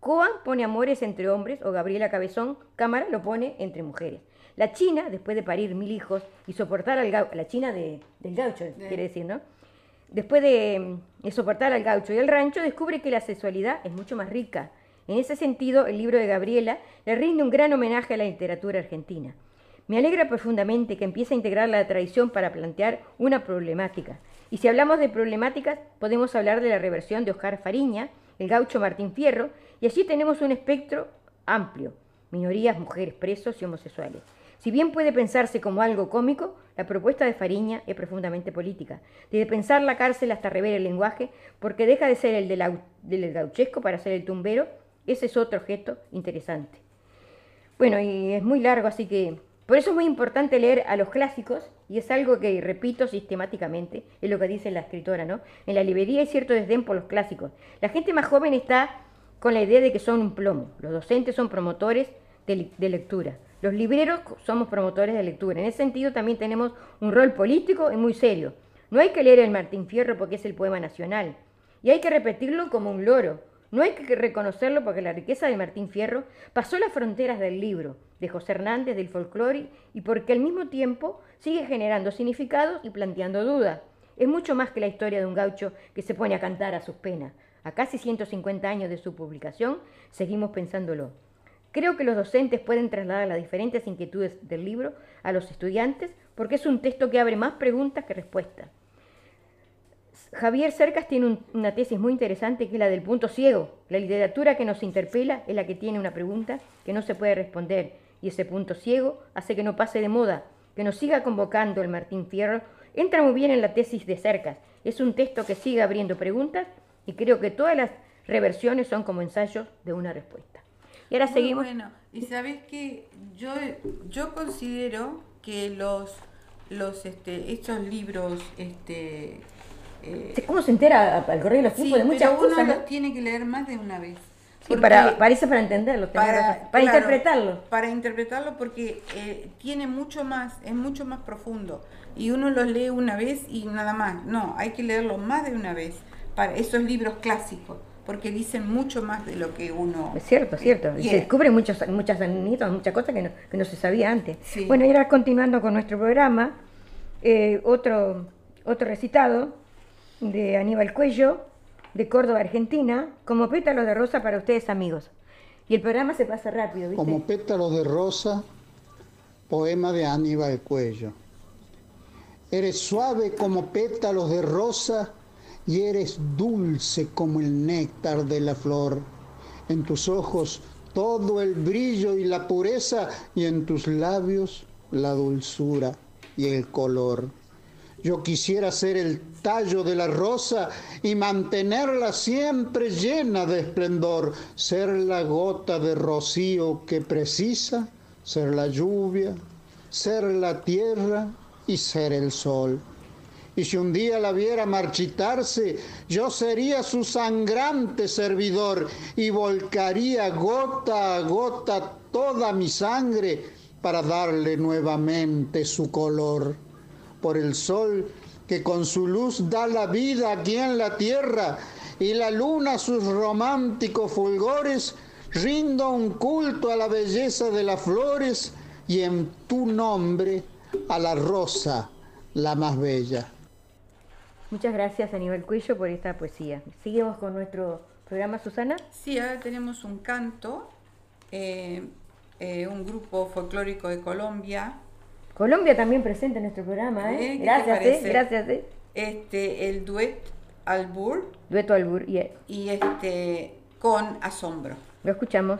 Coan pone amores entre hombres, o Gabriela Cabezón, Cámara lo pone entre mujeres. La China, después de parir mil hijos y soportar al gaucho, la China del gaucho, quiere decir, ¿no? Después de, soportar al gaucho y al rancho, descubre que la sexualidad es mucho más rica. En ese sentido, el libro de Gabriela le rinde un gran homenaje a la literatura argentina. Me alegra profundamente que empiece a integrar la tradición para plantear una problemática. Y si hablamos de problemáticas, podemos hablar de la reversión de Oscar Fariña, el gaucho Martín Fierro, y allí tenemos un espectro amplio, minorías, mujeres, presos y homosexuales. Si bien puede pensarse como algo cómico, la propuesta de Fariña es profundamente política. Debe pensar la cárcel hasta rever el lenguaje, porque deja de ser el del gauchesco para ser el tumbero. Ese es otro objeto interesante. Bueno, y es muy largo, así que por eso es muy importante leer a los clásicos, y es algo que repito sistemáticamente, es lo que dice la escritora, ¿no? En la librería hay cierto desdén por los clásicos. La gente más joven está con la idea de que son un plomo. Los docentes son promotores de lectura. Los libreros somos promotores de lectura. En ese sentido también tenemos un rol político y muy serio. No hay que leer el Martín Fierro porque es el poema nacional. Y hay que repetirlo como un loro. No hay que reconocerlo porque la riqueza de Martín Fierro pasó las fronteras del libro, de José Hernández, del folclore, y porque al mismo tiempo sigue generando significados y planteando dudas. Es mucho más que la historia de un gaucho que se pone a cantar a sus penas. A casi 150 años de su publicación, seguimos pensándolo. Creo que los docentes pueden trasladar las diferentes inquietudes del libro a los estudiantes porque es un texto que abre más preguntas que respuestas. Javier Cercas tiene una tesis muy interesante que es la del punto ciego. La literatura que nos interpela es la que tiene una pregunta que no se puede responder y ese punto ciego hace que no pase de moda, que nos siga convocando el Martín Fierro. Entra muy bien en la tesis de Cercas. Es un texto que sigue abriendo preguntas y creo que todas las reversiones son como ensayos de una respuesta. Y ahora seguimos. Bueno, y sabes que yo, yo considero que los, los este, estos libros, este, eh, ¿Cómo se entera al correr de los tiempos de muchas pero uno los tiene que leer más de una vez. para, para eso, para entenderlo, para, para interpretarlo. Para interpretarlo porque eh, tiene mucho más, es mucho más profundo. Y uno los lee una vez y nada más. No, hay que leerlo más de una vez para esos libros clásicos porque dicen mucho más de lo que uno... Es cierto, cierto. Y se descubren muchas, muchas muchas cosas que no, que no se sabía antes. Bueno, y ahora continuando con nuestro programa, eh, otro, otro recitado de Aníbal Cuello, de Córdoba, Argentina, como pétalos de rosa para ustedes amigos. Y el programa se pasa rápido, ¿viste? Como pétalos de rosa, poema de Aníbal Cuello. Eres suave como pétalos de rosa y eres dulce como el néctar de la flor. En tus ojos todo el brillo y la pureza y en tus labios la dulzura y el color. Yo quisiera ser el tallo de la rosa y mantenerla siempre llena de esplendor, ser la gota de rocío que precisa, ser la lluvia, ser la tierra y ser el sol. Y si un día la viera marchitarse, yo sería su sangrante servidor y volcaría gota a gota toda mi sangre para darle nuevamente su color. Por el sol que con su luz da la vida aquí en la tierra y la luna sus románticos fulgores, rindo un culto a la belleza de las flores y en tu nombre a la rosa, la más bella. Muchas gracias Aníbal Cuello por esta poesía. Seguimos con nuestro programa, Susana. Sí, ahora tenemos un canto, eh, eh, un grupo folclórico de Colombia. Colombia también presente en nuestro programa, ¿eh? ¿Eh? ¿Qué te Gracias, ¿eh? Gracias. Este, el duet Albur Dueto Albur, y y este con asombro. lo escuchamos.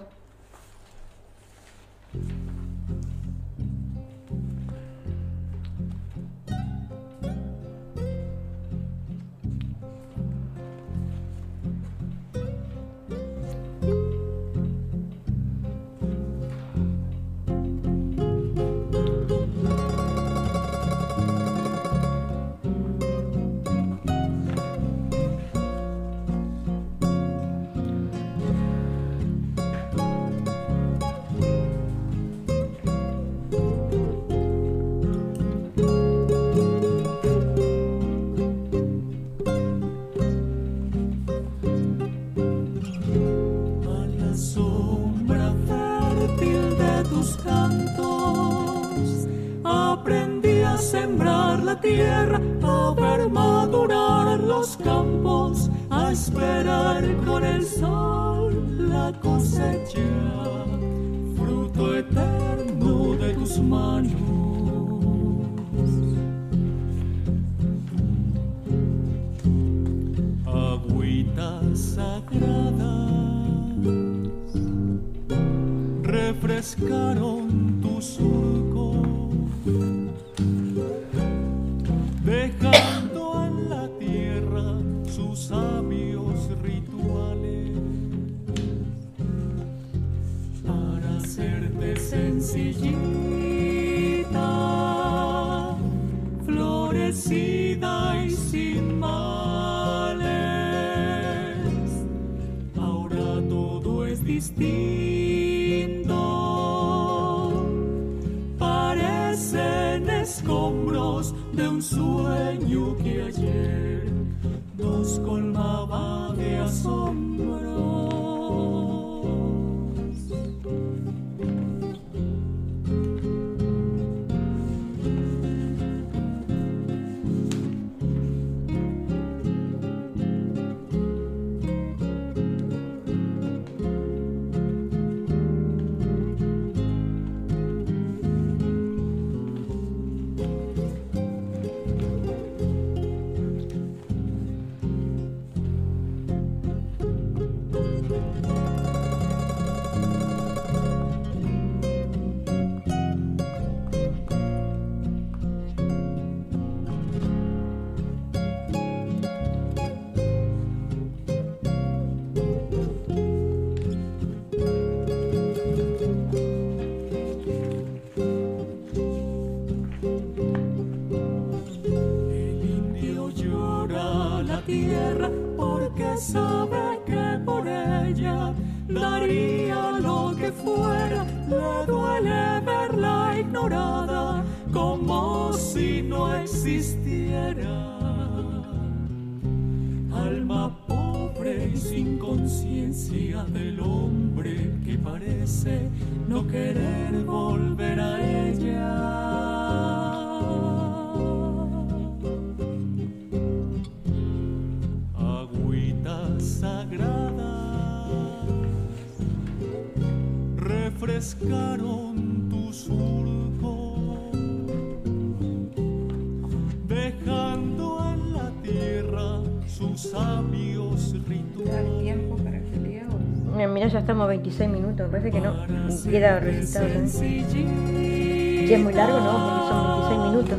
26 minutos, me parece que no. Queda recitado también. Si es muy largo, no, porque son 26 minutos.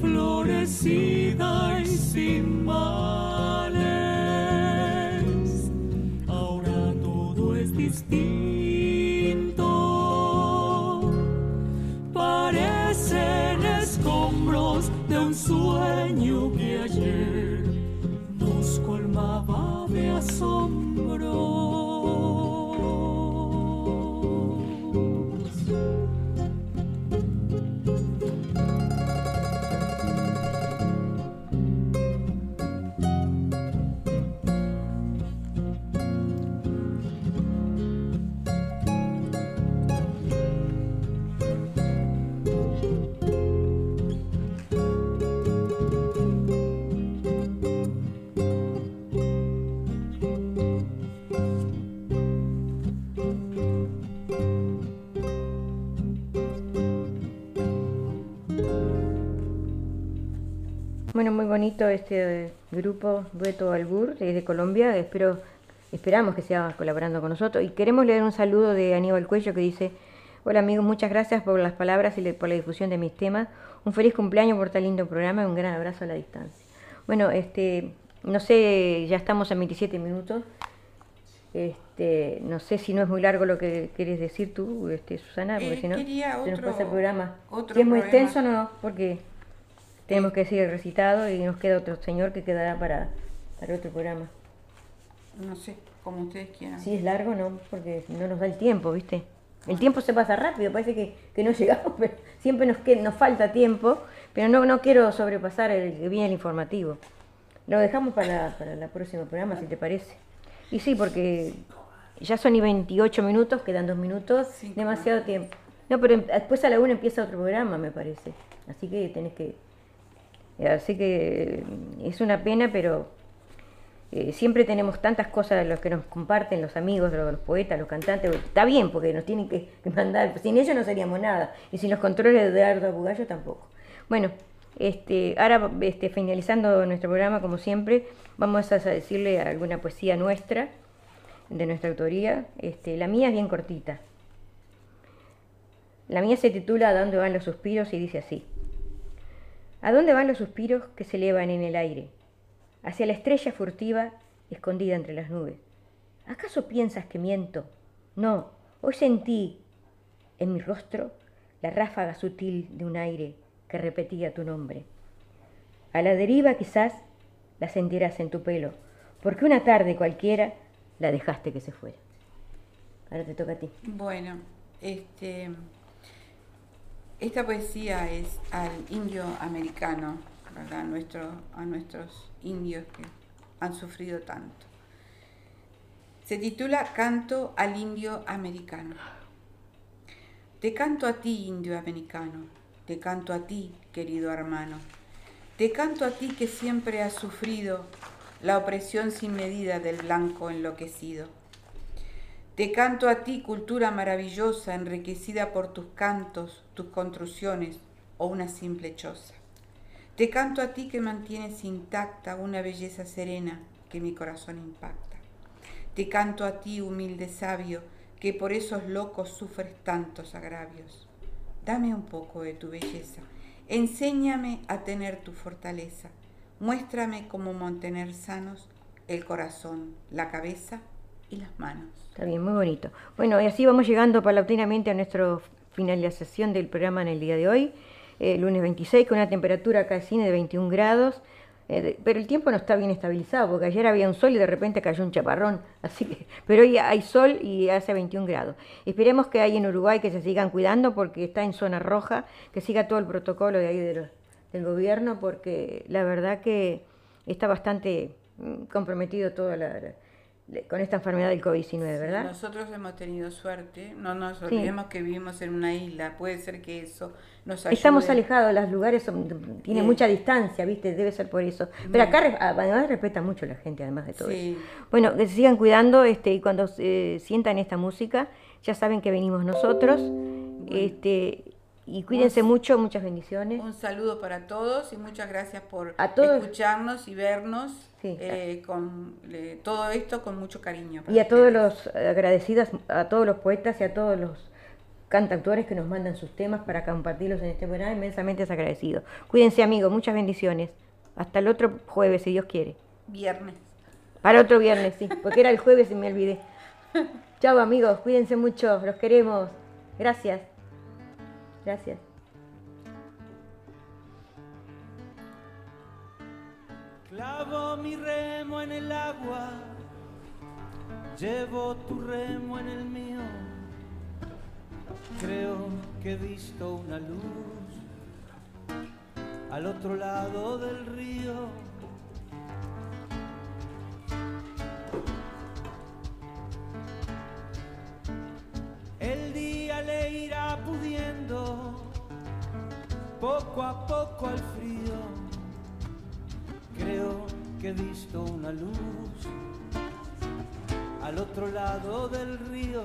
florecida y sin males. Ahora todo es distinto. Bonito este grupo Dueto Albur desde Colombia. Espero, esperamos que sea colaborando con nosotros. Y queremos leer un saludo de Aníbal Cuello que dice: Hola amigos, muchas gracias por las palabras y por la difusión de mis temas. Un feliz cumpleaños por tan lindo programa y un gran abrazo a la distancia. Bueno, este, no sé, ya estamos a 27 minutos. Este, no sé si no es muy largo lo que quieres decir tú, este, Susana, porque Eh, si no se nos pasa el programa. otro si es muy extenso, no, porque tenemos que decir el recitado y nos queda otro señor que quedará para, para otro programa. No sé, como ustedes quieran. Si es largo, no, porque no nos da el tiempo, ¿viste? El tiempo se pasa rápido, parece que, que no llegamos, pero siempre nos, que- nos falta tiempo, pero no, no quiero sobrepasar el bien el informativo. Lo dejamos para, para el próximo programa, si te parece. Y sí, porque ya son y 28 minutos, quedan dos minutos, demasiado tiempo. No, pero em- después a la una empieza otro programa, me parece. Así que tenés que... Así que eh, es una pena, pero eh, siempre tenemos tantas cosas los que nos comparten los amigos, los, poetas, los cantantes. Está bien, porque nos tienen que, mandar. Sin ellos no seríamos nada. Y sin los controles de Eduardo Bugallo tampoco. Bueno, este, ahora este, finalizando nuestro programa, como siempre, vamos a decirle alguna poesía nuestra, de nuestra autoría. Este, la mía es bien cortita. La mía se titula ¿A dónde van los suspiros? y dice así. ¿A dónde van los suspiros que se elevan en el aire? Hacia la estrella furtiva escondida entre las nubes. ¿Acaso piensas que miento? No, hoy sentí en mi rostro la ráfaga sutil de un aire que repetía tu nombre. A la deriva quizás la sentirás en tu pelo, porque una tarde cualquiera la dejaste que se fuera. Ahora te toca a ti. Bueno, este, esta poesía es al indio americano. Nuestro, a nuestros indios que han sufrido tanto. Se titula Canto al indio americano. Te canto a ti, indio americano, te canto a ti, querido hermano, te canto a ti que siempre has sufrido la opresión sin medida del blanco enloquecido. Te canto a ti, cultura maravillosa, enriquecida por tus cantos, tus construcciones o una simple choza. Te canto a ti que mantienes intacta una belleza serena que mi corazón impacta. Te canto a ti, humilde sabio, que por esos locos sufres tantos agravios. Dame un poco de tu belleza, enséñame a tener tu fortaleza, muéstrame cómo mantener sanos el corazón, la cabeza y las manos. Está bien, muy bonito. Bueno, y así vamos llegando paulatinamente a nuestra finalización del programa en el día de hoy, eh, lunes 26, con una temperatura acá en cine de 21 grados. eh, de- pero el tiempo no está bien estabilizado, porque ayer había un sol y de repente cayó un chaparrón. Así que, pero hoy hay sol y hace 21 grados. Esperemos que hay en Uruguay que se sigan cuidando porque está en zona roja, que siga todo el protocolo de ahí de del gobierno, porque la verdad que está bastante mm, comprometido todo la- la- con esta enfermedad del COVID-19, ¿verdad? Nosotros hemos tenido suerte, no nos Sí. olvidemos que vivimos en una isla, puede ser que eso nos ayude. Estamos alejados, los lugares son, tienen Sí. mucha distancia, ¿viste? Debe ser por eso. Pero acá además respeta mucho la gente, además de todo Sí. eso. Bueno, que se sigan cuidando este, y cuando eh, sientan esta música, ya saben que venimos nosotros. Este, y cuídense mucho, muchas bendiciones. Un saludo para todos y muchas gracias por A todos. escucharnos y vernos Sí. eh, con eh, todo esto con mucho cariño. Y a todos los agradecidos, a todos los poetas y a todos los cantautores que nos mandan sus temas para compartirlos en este programa, inmensamente agradecido. Cuídense amigos, muchas bendiciones. Hasta el otro jueves, si Dios quiere. Viernes. Para otro viernes, sí, porque era el jueves y me olvidé. Chao amigos, cuídense mucho, los queremos. Gracias. Gracias. Clavo mi remo en el agua, llevo tu remo en el mío. Creo que he visto una luz al otro lado del río. El día le irá pudiendo poco a poco al frío. Creo que he visto una luz al otro lado del río.